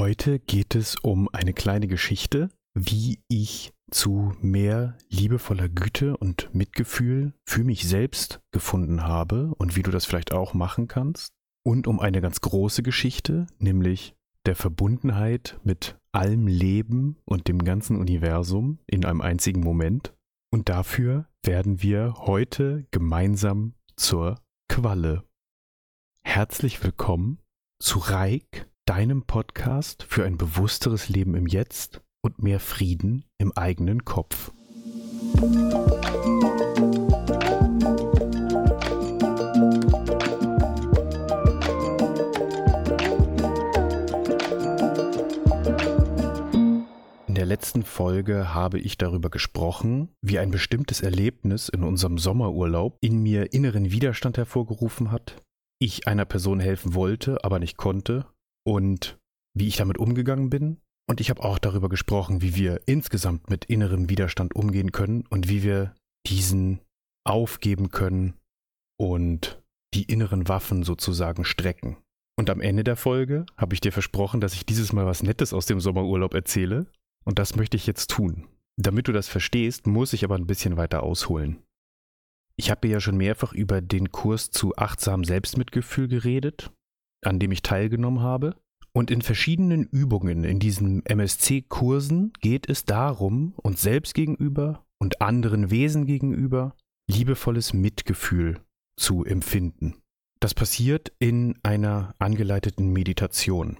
Heute geht es um eine kleine Geschichte, wie ich zu mehr liebevoller Güte und Mitgefühl für mich selbst gefunden habe und wie du das vielleicht auch machen kannst. Und um eine ganz große Geschichte, nämlich der Verbundenheit mit allem Leben und dem ganzen Universum in einem einzigen Moment. Und dafür werden wir heute gemeinsam zur Qualle. Herzlich willkommen zu Reik, deinem Podcast für ein bewussteres Leben im Jetzt und mehr Frieden im eigenen Kopf. In der letzten Folge habe ich darüber gesprochen, wie ein bestimmtes Erlebnis in unserem Sommerurlaub in mir inneren Widerstand hervorgerufen hat, ich einer Person helfen wollte, aber nicht konnte und wie ich damit umgegangen bin. Und ich habe auch darüber gesprochen, wie wir insgesamt mit innerem Widerstand umgehen können und wie wir diesen aufgeben können und die inneren Waffen sozusagen strecken. Und am Ende der Folge habe ich dir versprochen, dass ich dieses Mal was Nettes aus dem Sommerurlaub erzähle. Und das möchte ich jetzt tun. Damit du das verstehst, muss ich aber ein bisschen weiter ausholen. Ich habe ja schon mehrfach über den Kurs zu achtsamem Selbstmitgefühl geredet, an dem ich teilgenommen habe. Und in verschiedenen Übungen in diesen MSC-Kursen geht es darum, uns selbst gegenüber und anderen Wesen gegenüber liebevolles Mitgefühl zu empfinden. Das passiert in einer angeleiteten Meditation.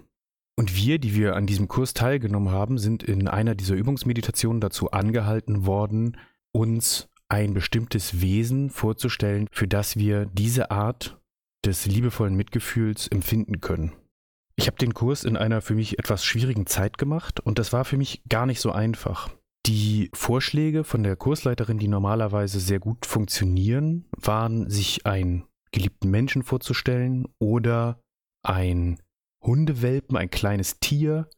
Und wir, die wir an diesem Kurs teilgenommen haben, sind in einer dieser Übungsmeditationen dazu angehalten worden, uns ein bestimmtes Wesen vorzustellen, für das wir diese Art des liebevollen Mitgefühls empfinden können. Ich habe den Kurs in einer für mich etwas schwierigen Zeit gemacht und das war für mich gar nicht so einfach. Die Vorschläge von der Kursleiterin, die normalerweise sehr gut funktionieren, waren, sich einen geliebten Menschen vorzustellen oder ein Hundewelpen, ein kleines Tier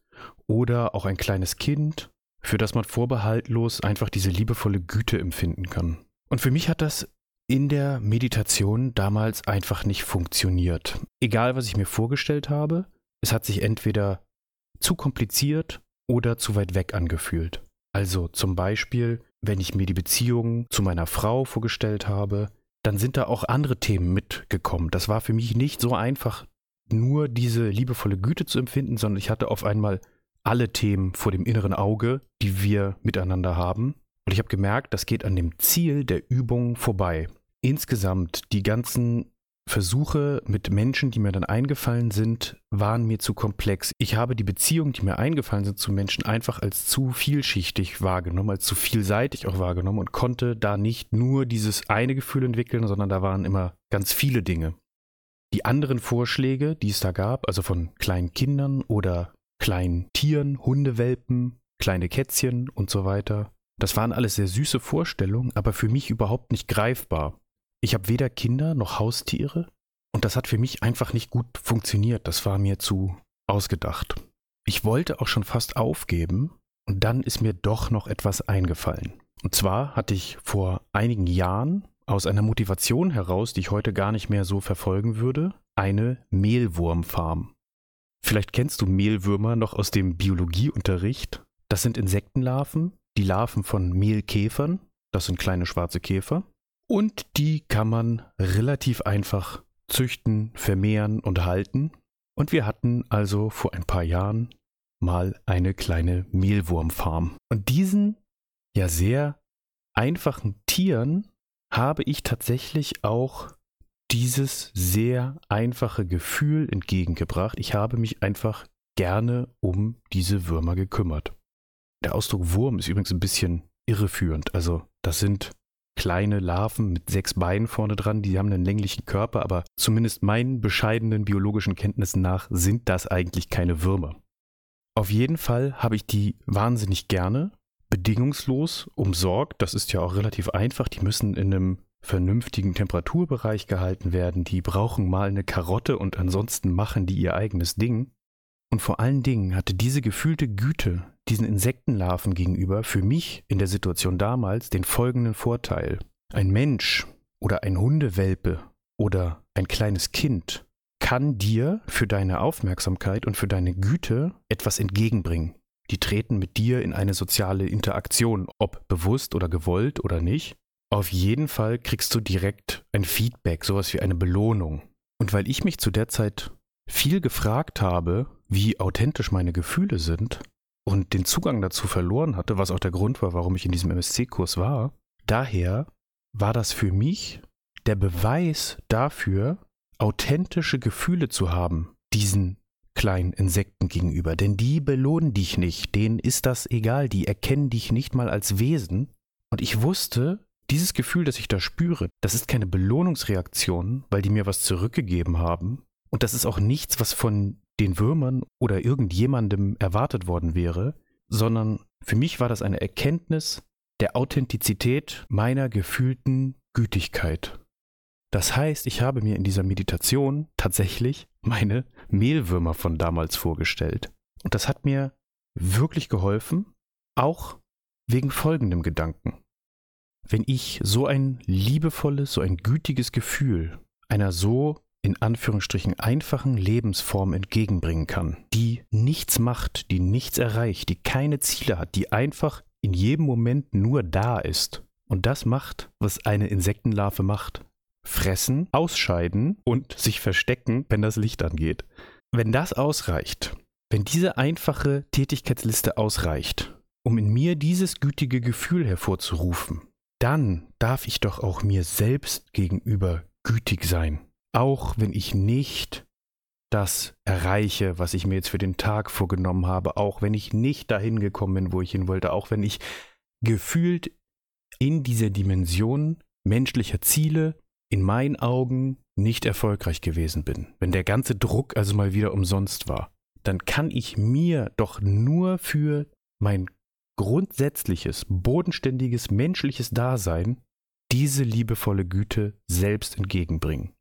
oder auch ein kleines Kind für das man vorbehaltlos einfach diese liebevolle Güte empfinden kann. Und für mich hat das in der Meditation damals einfach nicht funktioniert. Egal, was ich mir vorgestellt habe, es hat sich entweder zu kompliziert oder zu weit weg angefühlt. Also zum Beispiel, wenn ich mir die Beziehung zu meiner Frau vorgestellt habe, dann sind da auch andere Themen mitgekommen. Das war für mich nicht so einfach, nur diese liebevolle Güte zu empfinden, sondern ich hatte auf einmal alle Themen vor dem inneren Auge, die wir miteinander haben. Und ich habe gemerkt, das geht an dem Ziel der Übung vorbei. Insgesamt die ganzen Versuche mit Menschen, die mir dann eingefallen sind, waren mir zu komplex. Ich habe die Beziehungen, die mir eingefallen sind zu Menschen, einfach als zu vielschichtig wahrgenommen, als zu vielseitig auch wahrgenommen und konnte da nicht nur dieses eine Gefühl entwickeln, sondern da waren immer ganz viele Dinge. Die anderen Vorschläge, die es da gab, also von kleinen Kindern oder kleinen Tieren, Hundewelpen, kleine Kätzchen und so weiter. Das waren alles sehr süße Vorstellungen, aber für mich überhaupt nicht greifbar. Ich habe weder Kinder noch Haustiere und das hat für mich einfach nicht gut funktioniert. Das war mir zu ausgedacht. Ich wollte auch schon fast aufgeben und dann ist mir doch noch etwas eingefallen. Und zwar hatte ich vor einigen Jahren aus einer Motivation heraus, die ich heute gar nicht mehr so verfolgen würde, eine Mehlwurmfarm Vielleicht kennst du Mehlwürmer noch aus dem Biologieunterricht. Das sind Insektenlarven, die Larven von Mehlkäfern. Das sind kleine schwarze Käfer. Und die kann man relativ einfach züchten, vermehren und halten. Und wir hatten also vor ein paar Jahren mal eine kleine Mehlwurmfarm. Und diesen ja sehr einfachen Tieren habe ich tatsächlich auch dieses sehr einfache Gefühl entgegengebracht. Ich habe mich einfach gerne um diese Würmer gekümmert. Der Ausdruck Wurm ist übrigens ein bisschen irreführend. Also das sind kleine Larven mit sechs Beinen vorne dran, die haben einen länglichen Körper, aber zumindest meinen bescheidenen biologischen Kenntnissen nach sind das eigentlich keine Würmer. Auf jeden Fall habe ich die wahnsinnig gerne, bedingungslos umsorgt. Das ist ja auch relativ einfach. Die müssen in einem vernünftigen Temperaturbereich gehalten werden, die brauchen mal eine Karotte und ansonsten machen die ihr eigenes Ding. Und vor allen Dingen hatte diese gefühlte Güte diesen Insektenlarven gegenüber für mich in der Situation damals den folgenden Vorteil. Ein Mensch oder ein Hundewelpe oder ein kleines Kind kann dir für deine Aufmerksamkeit und für deine Güte etwas entgegenbringen. Die treten mit dir in eine soziale Interaktion, ob bewusst oder gewollt oder nicht. Auf jeden Fall kriegst du direkt ein Feedback, sowas wie eine Belohnung. Und weil ich mich zu der Zeit viel gefragt habe, wie authentisch meine Gefühle sind und den Zugang dazu verloren hatte, was auch der Grund war, warum ich in diesem MSC-Kurs war, daher war das für mich der Beweis dafür, authentische Gefühle zu haben, diesen kleinen Insekten gegenüber. Denn die belohnen dich nicht, denen ist das egal, die erkennen dich nicht mal als Wesen. Und ich wusste, dieses Gefühl, das ich da spüre, das ist keine Belohnungsreaktion, weil die mir was zurückgegeben haben. Und das ist auch nichts, was von den Würmern oder irgendjemandem erwartet worden wäre, sondern für mich war das eine Erkenntnis der Authentizität meiner gefühlten Gütigkeit. Das heißt, ich habe mir in dieser Meditation tatsächlich meine Mehlwürmer von damals vorgestellt. Und das hat mir wirklich geholfen, auch wegen folgendem Gedanken. Wenn ich so ein liebevolles, so ein gütiges Gefühl einer so in Anführungsstrichen einfachen Lebensform entgegenbringen kann, die nichts macht, die nichts erreicht, die keine Ziele hat, die einfach in jedem Moment nur da ist. Und das macht, was eine Insektenlarve macht fressen, ausscheiden und sich verstecken, wenn das Licht angeht. Wenn das ausreicht, wenn diese einfache Tätigkeitsliste ausreicht, um in mir dieses gütige Gefühl hervorzurufen, dann darf ich doch auch mir selbst gegenüber gütig sein. Auch wenn ich nicht das erreiche, was ich mir jetzt für den Tag vorgenommen habe, auch wenn ich nicht dahin gekommen bin, wo ich hin wollte, auch wenn ich gefühlt in dieser Dimension menschlicher Ziele in meinen Augen nicht erfolgreich gewesen bin, wenn der ganze Druck also mal wieder umsonst war, dann kann ich mir doch nur für mein grundsätzliches, bodenständiges, menschliches Dasein diese liebevolle Güte selbst entgegenbringen.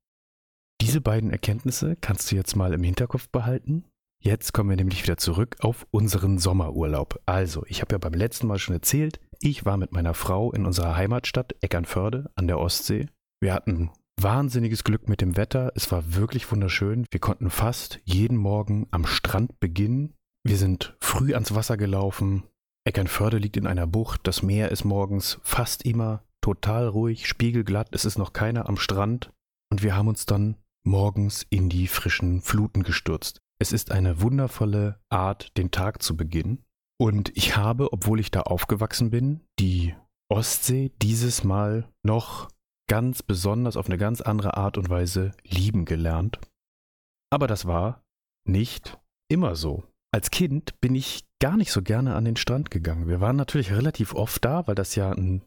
Diese beiden Erkenntnisse kannst du jetzt mal im Hinterkopf behalten. Jetzt kommen wir nämlich wieder zurück auf unseren Sommerurlaub. Also, ich habe ja beim letzten Mal schon erzählt, ich war mit meiner Frau in unserer Heimatstadt Eckernförde an der Ostsee wir hatten wahnsinniges Glück mit dem Wetter. Es war wirklich wunderschön. Wir konnten fast jeden Morgen am Strand beginnen. Wir sind früh ans Wasser gelaufen. Eckernförde liegt in einer Bucht. Das Meer ist morgens fast immer total ruhig, spiegelglatt. Es ist noch keiner am Strand. Und wir haben uns dann morgens in die frischen Fluten gestürzt. Es ist eine wundervolle Art, den Tag zu beginnen. Und ich habe, obwohl ich da aufgewachsen bin, die Ostsee dieses Mal noch ganz besonders auf eine ganz andere Art und Weise lieben gelernt. Aber das war nicht immer so. Als Kind bin ich gar nicht so gerne an den Strand gegangen. Wir waren natürlich relativ oft da, weil das ja ein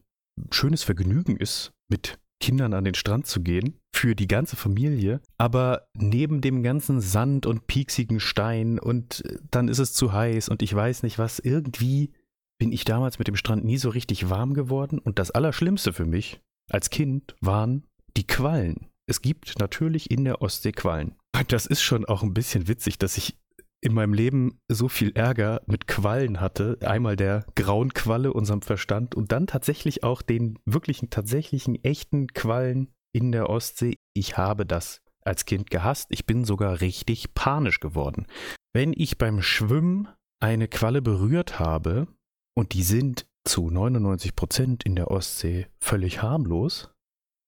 schönes Vergnügen ist, mit Kindern an den Strand zu gehen, für die ganze Familie. Aber neben dem ganzen Sand und pieksigen Stein und dann ist es zu heiß und ich weiß nicht was, irgendwie bin ich damals mit dem Strand nie so richtig warm geworden. Und das Allerschlimmste für mich als Kind waren die Quallen. Es gibt natürlich in der Ostsee Quallen. Das ist schon auch ein bisschen witzig, dass ich in meinem Leben so viel Ärger mit Quallen hatte. Einmal der grauen Qualle, unserem Verstand, und dann tatsächlich auch den wirklichen, tatsächlichen, echten Quallen in der Ostsee. Ich habe das als Kind gehasst. Ich bin sogar richtig panisch geworden. Wenn ich beim Schwimmen eine Qualle berührt habe, und die sind zu 99 Prozent in der Ostsee völlig harmlos,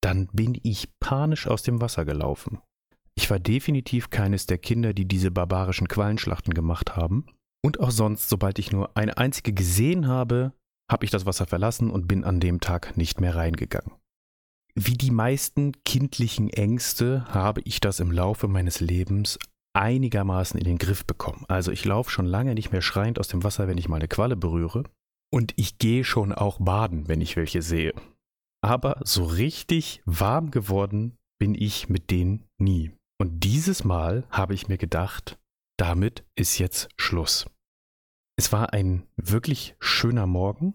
dann bin ich panisch aus dem Wasser gelaufen. Ich war definitiv keines der Kinder, die diese barbarischen Quallenschlachten gemacht haben. Und auch sonst, sobald ich nur eine einzige gesehen habe, habe ich das Wasser verlassen und bin an dem Tag nicht mehr reingegangen. Wie die meisten kindlichen Ängste habe ich das im Laufe meines Lebens einigermaßen in den Griff bekommen. Also ich laufe schon lange nicht mehr schreiend aus dem Wasser, wenn ich mal eine Qualle berühre. Und ich gehe schon auch baden, wenn ich welche sehe. Aber so richtig warm geworden bin ich mit denen nie. Und dieses Mal habe ich mir gedacht, damit ist jetzt Schluss. Es war ein wirklich schöner Morgen.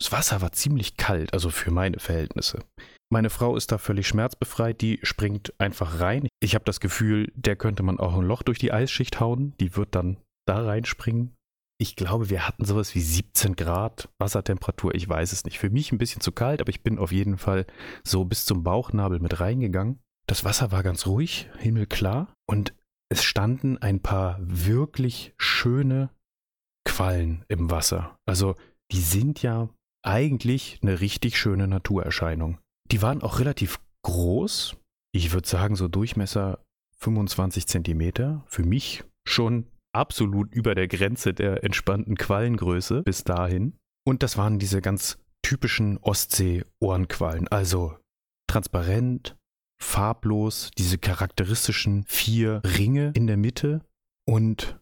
Das Wasser war ziemlich kalt, also für meine Verhältnisse. Meine Frau ist da völlig schmerzbefreit, die springt einfach rein. Ich habe das Gefühl, der könnte man auch ein Loch durch die Eisschicht hauen, die wird dann da reinspringen ich glaube, wir hatten sowas wie 17 Grad Wassertemperatur. Ich weiß es nicht. Für mich ein bisschen zu kalt, aber ich bin auf jeden Fall so bis zum Bauchnabel mit reingegangen. Das Wasser war ganz ruhig, himmelklar und es standen ein paar wirklich schöne Quallen im Wasser. Also die sind ja eigentlich eine richtig schöne Naturerscheinung. Die waren auch relativ groß. Ich würde sagen, so Durchmesser 25 Zentimeter. Für mich schon absolut über der Grenze der entspannten Quallengröße bis dahin. Und das waren diese ganz typischen Ostsee-Ohrenquallen. Also transparent, farblos, diese charakteristischen vier Ringe in der Mitte. Und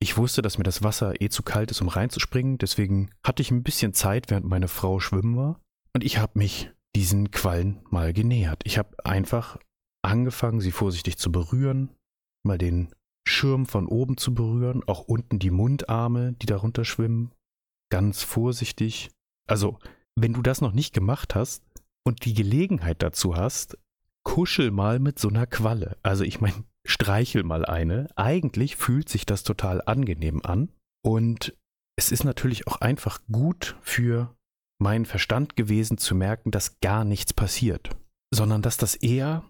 ich wusste, dass mir das Wasser eh zu kalt ist, um reinzuspringen. Deswegen hatte ich ein bisschen Zeit, während meine Frau schwimmen war. Und ich habe mich diesen Quallen mal genähert. Ich habe einfach angefangen, sie vorsichtig zu berühren, mal den Schirm von oben zu berühren, auch unten die Mundarme, die darunter schwimmen, ganz vorsichtig. Also, wenn du das noch nicht gemacht hast und die Gelegenheit dazu hast, kuschel mal mit so einer Qualle. Also, ich meine, streichel mal eine. Eigentlich fühlt sich das total angenehm an und es ist natürlich auch einfach gut für meinen Verstand gewesen zu merken, dass gar nichts passiert, sondern dass das eher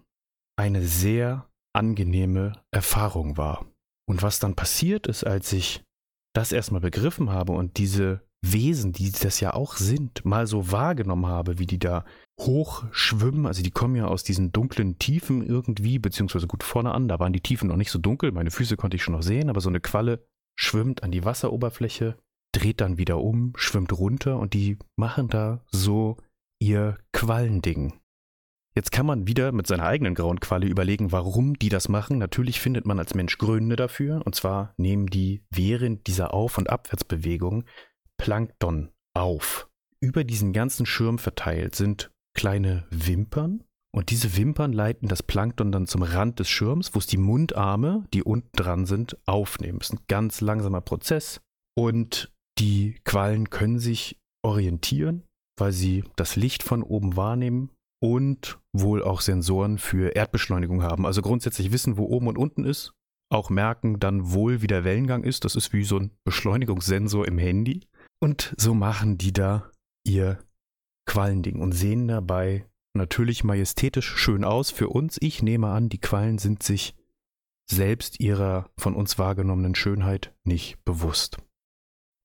eine sehr angenehme Erfahrung war. Und was dann passiert ist, als ich das erstmal begriffen habe und diese Wesen, die das ja auch sind, mal so wahrgenommen habe, wie die da hoch schwimmen. Also die kommen ja aus diesen dunklen Tiefen irgendwie, beziehungsweise gut vorne an, da waren die Tiefen noch nicht so dunkel, meine Füße konnte ich schon noch sehen, aber so eine Qualle schwimmt an die Wasseroberfläche, dreht dann wieder um, schwimmt runter und die machen da so ihr Quallending. Jetzt kann man wieder mit seiner eigenen grauen Qualle überlegen, warum die das machen. Natürlich findet man als Mensch Gründe dafür. Und zwar nehmen die während dieser Auf- und Abwärtsbewegung Plankton auf. Über diesen ganzen Schirm verteilt sind kleine Wimpern. Und diese Wimpern leiten das Plankton dann zum Rand des Schirms, wo es die Mundarme, die unten dran sind, aufnehmen. Das ist ein ganz langsamer Prozess. Und die Quallen können sich orientieren, weil sie das Licht von oben wahrnehmen und wohl auch Sensoren für Erdbeschleunigung haben. Also grundsätzlich wissen, wo oben und unten ist, auch merken dann wohl, wie der Wellengang ist. Das ist wie so ein Beschleunigungssensor im Handy. Und so machen die da ihr Quallending und sehen dabei natürlich majestätisch schön aus für uns. Ich nehme an, die Quallen sind sich selbst ihrer von uns wahrgenommenen Schönheit nicht bewusst.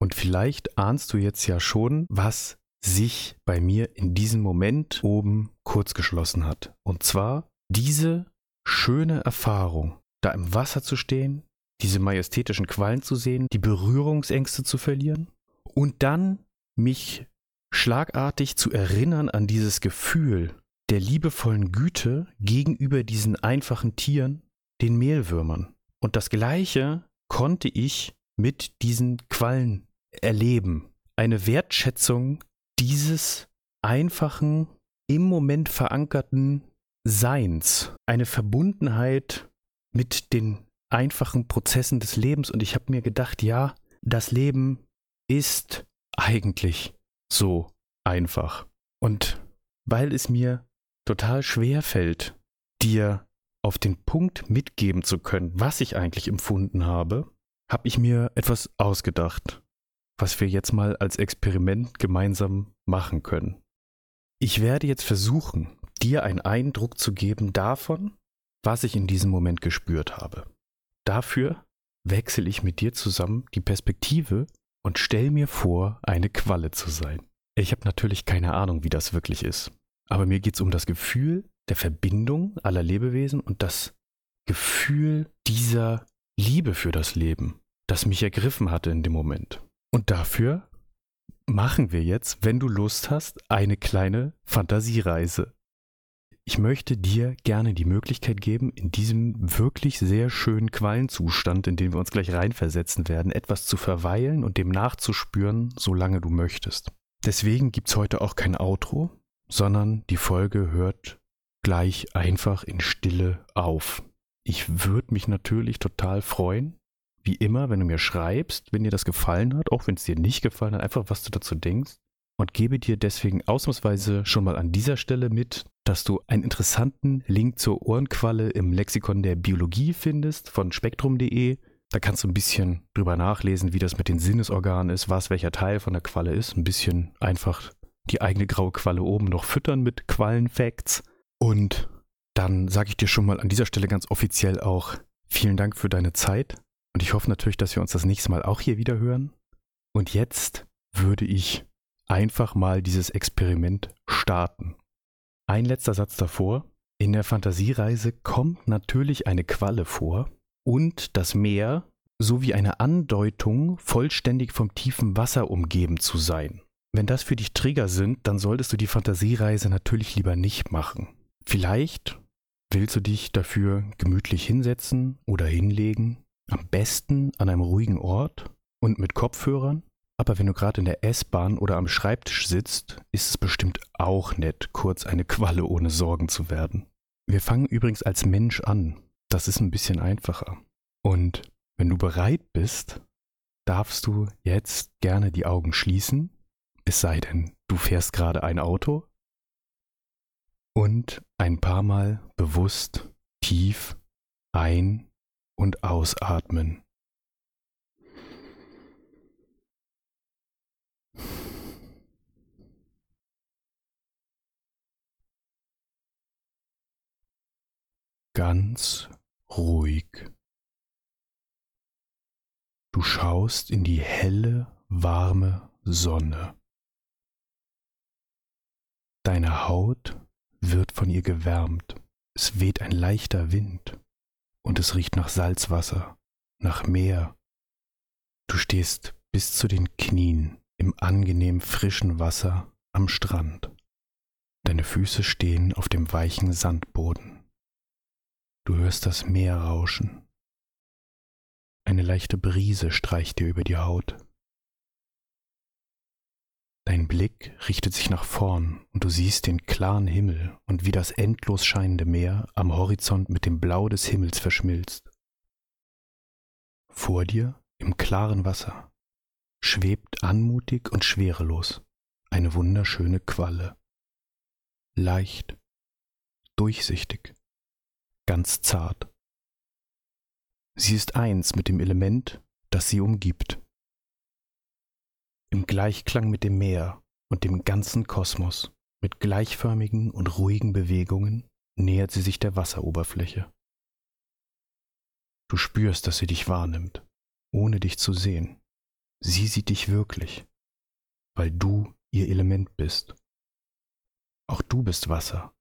Und vielleicht ahnst du jetzt ja schon, was sich bei mir in diesem Moment oben kurz geschlossen hat. Und zwar diese schöne Erfahrung, da im Wasser zu stehen, diese majestätischen Quallen zu sehen, die Berührungsängste zu verlieren und dann mich schlagartig zu erinnern an dieses Gefühl der liebevollen Güte gegenüber diesen einfachen Tieren, den Mehlwürmern. Und das Gleiche konnte ich mit diesen Quallen erleben. Eine Wertschätzung dieses einfachen, im Moment verankerten Seins, eine Verbundenheit mit den einfachen Prozessen des Lebens. Und ich habe mir gedacht, ja, das Leben ist eigentlich so einfach. Und weil es mir total schwer fällt, dir auf den Punkt mitgeben zu können, was ich eigentlich empfunden habe, habe ich mir etwas ausgedacht was wir jetzt mal als Experiment gemeinsam machen können. Ich werde jetzt versuchen, dir einen Eindruck zu geben davon, was ich in diesem Moment gespürt habe. Dafür wechsle ich mit dir zusammen die Perspektive und stell mir vor, eine Qualle zu sein. Ich habe natürlich keine Ahnung, wie das wirklich ist, aber mir geht es um das Gefühl der Verbindung aller Lebewesen und das Gefühl dieser Liebe für das Leben, das mich ergriffen hatte in dem Moment. Und dafür machen wir jetzt, wenn du Lust hast, eine kleine Fantasiereise. Ich möchte dir gerne die Möglichkeit geben, in diesem wirklich sehr schönen Quallenzustand, in den wir uns gleich reinversetzen werden, etwas zu verweilen und dem nachzuspüren, solange du möchtest. Deswegen gibt es heute auch kein Outro, sondern die Folge hört gleich einfach in Stille auf. Ich würde mich natürlich total freuen, wie immer, wenn du mir schreibst, wenn dir das gefallen hat, auch wenn es dir nicht gefallen hat, einfach was du dazu denkst und gebe dir deswegen ausnahmsweise schon mal an dieser Stelle mit, dass du einen interessanten Link zur Ohrenqualle im Lexikon der Biologie findest von spektrum.de. Da kannst du ein bisschen drüber nachlesen, wie das mit den Sinnesorganen ist, was welcher Teil von der Qualle ist. Ein bisschen einfach die eigene graue Qualle oben noch füttern mit Quallenfacts. Und dann sage ich dir schon mal an dieser Stelle ganz offiziell auch vielen Dank für deine Zeit und ich hoffe natürlich, dass wir uns das nächste Mal auch hier wieder hören. Und jetzt würde ich einfach mal dieses Experiment starten. Ein letzter Satz davor. In der Fantasiereise kommt natürlich eine Qualle vor und das Meer sowie eine Andeutung, vollständig vom tiefen Wasser umgeben zu sein. Wenn das für dich Trigger sind, dann solltest du die Fantasiereise natürlich lieber nicht machen. Vielleicht willst du dich dafür gemütlich hinsetzen oder hinlegen, am besten an einem ruhigen Ort und mit Kopfhörern. Aber wenn du gerade in der S-Bahn oder am Schreibtisch sitzt, ist es bestimmt auch nett, kurz eine Qualle ohne Sorgen zu werden. Wir fangen übrigens als Mensch an. Das ist ein bisschen einfacher. Und wenn du bereit bist, darfst du jetzt gerne die Augen schließen, es sei denn, du fährst gerade ein Auto und ein paar Mal bewusst tief ein- und ausatmen. Ganz ruhig. Du schaust in die helle, warme Sonne. Deine Haut wird von ihr gewärmt. Es weht ein leichter Wind und es riecht nach Salzwasser, nach Meer. Du stehst bis zu den Knien im angenehm frischen Wasser am Strand. Deine Füße stehen auf dem weichen Sandboden. Du hörst das Meer rauschen. Eine leichte Brise streicht dir über die Haut. Dein Blick richtet sich nach vorn und du siehst den klaren Himmel und wie das endlos scheinende Meer am Horizont mit dem Blau des Himmels verschmilzt. Vor dir, im klaren Wasser, schwebt anmutig und schwerelos eine wunderschöne Qualle. Leicht, durchsichtig, ganz zart. Sie ist eins mit dem Element, das sie umgibt. Im Gleichklang mit dem Meer und dem ganzen Kosmos, mit gleichförmigen und ruhigen Bewegungen, nähert sie sich der Wasseroberfläche. Du spürst, dass sie dich wahrnimmt, ohne dich zu sehen. Sie sieht dich wirklich, weil du ihr Element bist. Auch du bist Wasser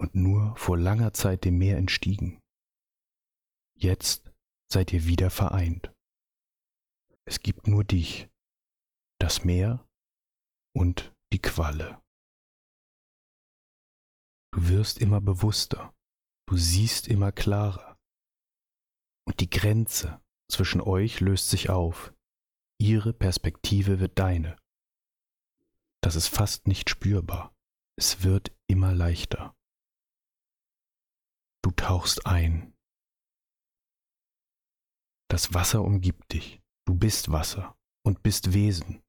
und nur vor langer Zeit dem Meer entstiegen. Jetzt seid ihr wieder vereint. Es gibt nur dich, das Meer und die Qualle. Du wirst immer bewusster, du siehst immer klarer. Und die Grenze zwischen euch löst sich auf. Ihre Perspektive wird deine. Das ist fast nicht spürbar. Es wird immer leichter. Du tauchst ein das Wasser umgibt dich. Du bist Wasser und bist Wesen.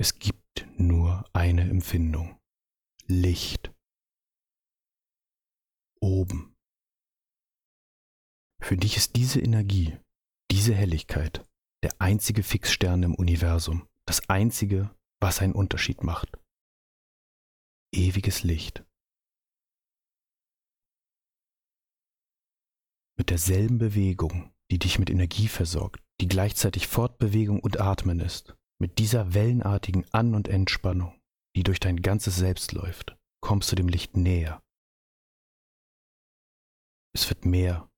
Es gibt nur eine Empfindung. Licht. Oben. Für dich ist diese Energie, diese Helligkeit der einzige Fixstern im Universum, das einzige, was einen Unterschied macht. Ewiges Licht. Mit derselben Bewegung die dich mit Energie versorgt, die gleichzeitig Fortbewegung und Atmen ist. Mit dieser wellenartigen An- und Entspannung, die durch dein ganzes Selbst läuft, kommst du dem Licht näher. Es wird mehr,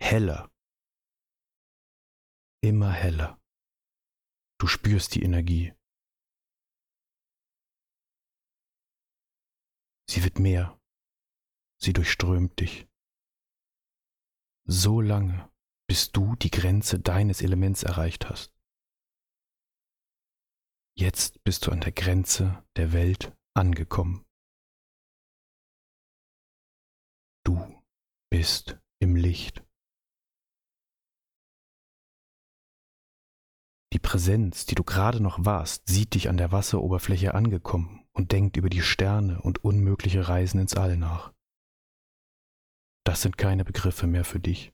heller, immer heller. Du spürst die Energie. Sie wird mehr, sie durchströmt dich so lange, bis du die Grenze deines Elements erreicht hast. Jetzt bist du an der Grenze der Welt angekommen. Du bist im Licht. Die Präsenz, die du gerade noch warst, sieht dich an der Wasseroberfläche angekommen und denkt über die Sterne und unmögliche Reisen ins All nach das sind keine Begriffe mehr für dich.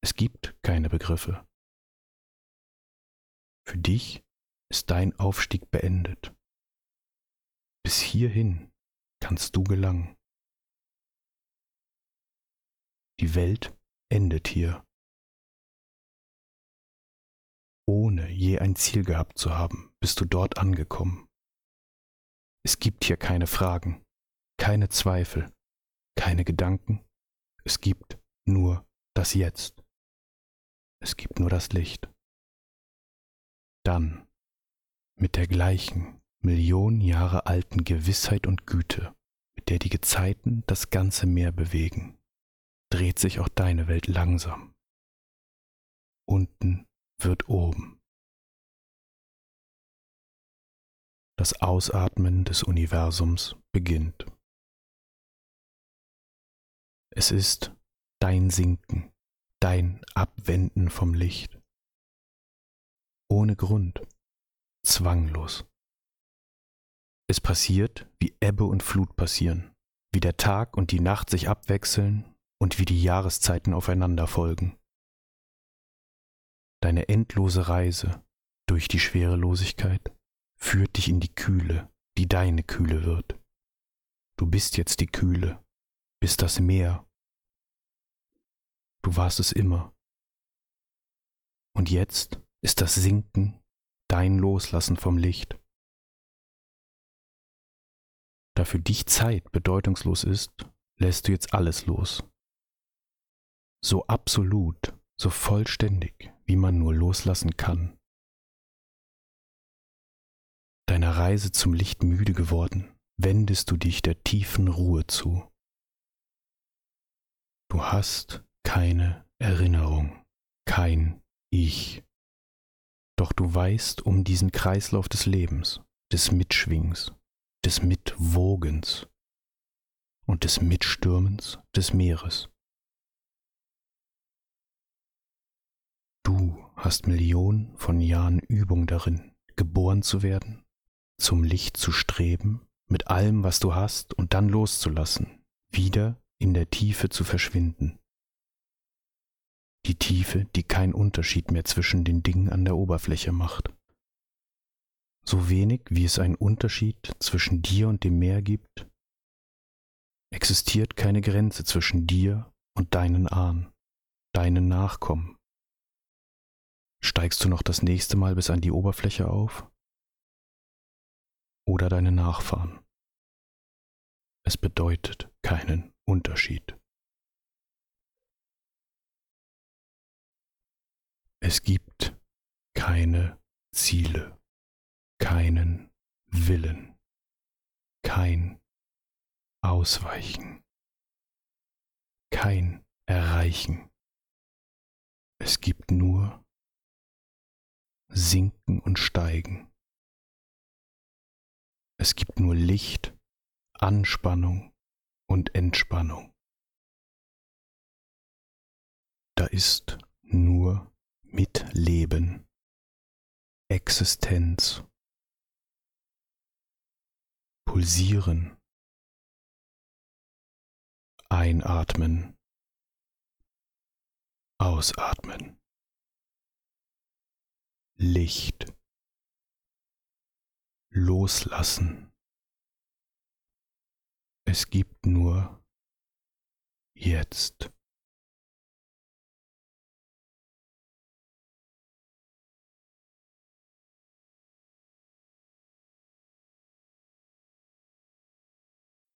Es gibt keine Begriffe. Für dich ist dein Aufstieg beendet. Bis hierhin kannst du gelangen. Die Welt endet hier. Ohne je ein Ziel gehabt zu haben, bist du dort angekommen. Es gibt hier keine Fragen, keine Zweifel, keine Gedanken. Es gibt nur das Jetzt. Es gibt nur das Licht. Dann, mit der gleichen, Millionen Jahre alten Gewissheit und Güte, mit der die Gezeiten das ganze Meer bewegen, dreht sich auch deine Welt langsam. Unten wird oben. Das Ausatmen des Universums beginnt. Es ist dein Sinken, dein Abwenden vom Licht. Ohne Grund, zwanglos. Es passiert, wie Ebbe und Flut passieren, wie der Tag und die Nacht sich abwechseln und wie die Jahreszeiten aufeinander folgen. Deine endlose Reise durch die Schwerelosigkeit führt dich in die Kühle, die deine Kühle wird. Du bist jetzt die Kühle, bist das Meer. Du warst es immer. Und jetzt ist das Sinken dein Loslassen vom Licht. Da für dich Zeit bedeutungslos ist, lässt du jetzt alles los. So absolut, so vollständig, wie man nur loslassen kann. Deiner Reise zum Licht müde geworden, wendest du dich der tiefen Ruhe zu. Du hast keine Erinnerung, kein Ich. Doch du weißt um diesen Kreislauf des Lebens, des Mitschwings, des Mitwogens und des Mitstürmens des Meeres. Du hast Millionen von Jahren Übung darin, geboren zu werden, zum Licht zu streben, mit allem, was du hast, und dann loszulassen, wieder in der Tiefe zu verschwinden die Tiefe, die keinen Unterschied mehr zwischen den Dingen an der Oberfläche macht. So wenig wie es einen Unterschied zwischen dir und dem Meer gibt, existiert keine Grenze zwischen dir und deinen Ahnen, deinen Nachkommen. Steigst du noch das nächste Mal bis an die Oberfläche auf? Oder deine Nachfahren? Es bedeutet keinen Unterschied. Es gibt keine Ziele, keinen Willen, kein Ausweichen, kein Erreichen. Es gibt nur Sinken und Steigen. Es gibt nur Licht, Anspannung und Entspannung. Da ist nur Mitleben, Existenz, Pulsieren, Einatmen, Ausatmen, Licht, Loslassen. Es gibt nur jetzt.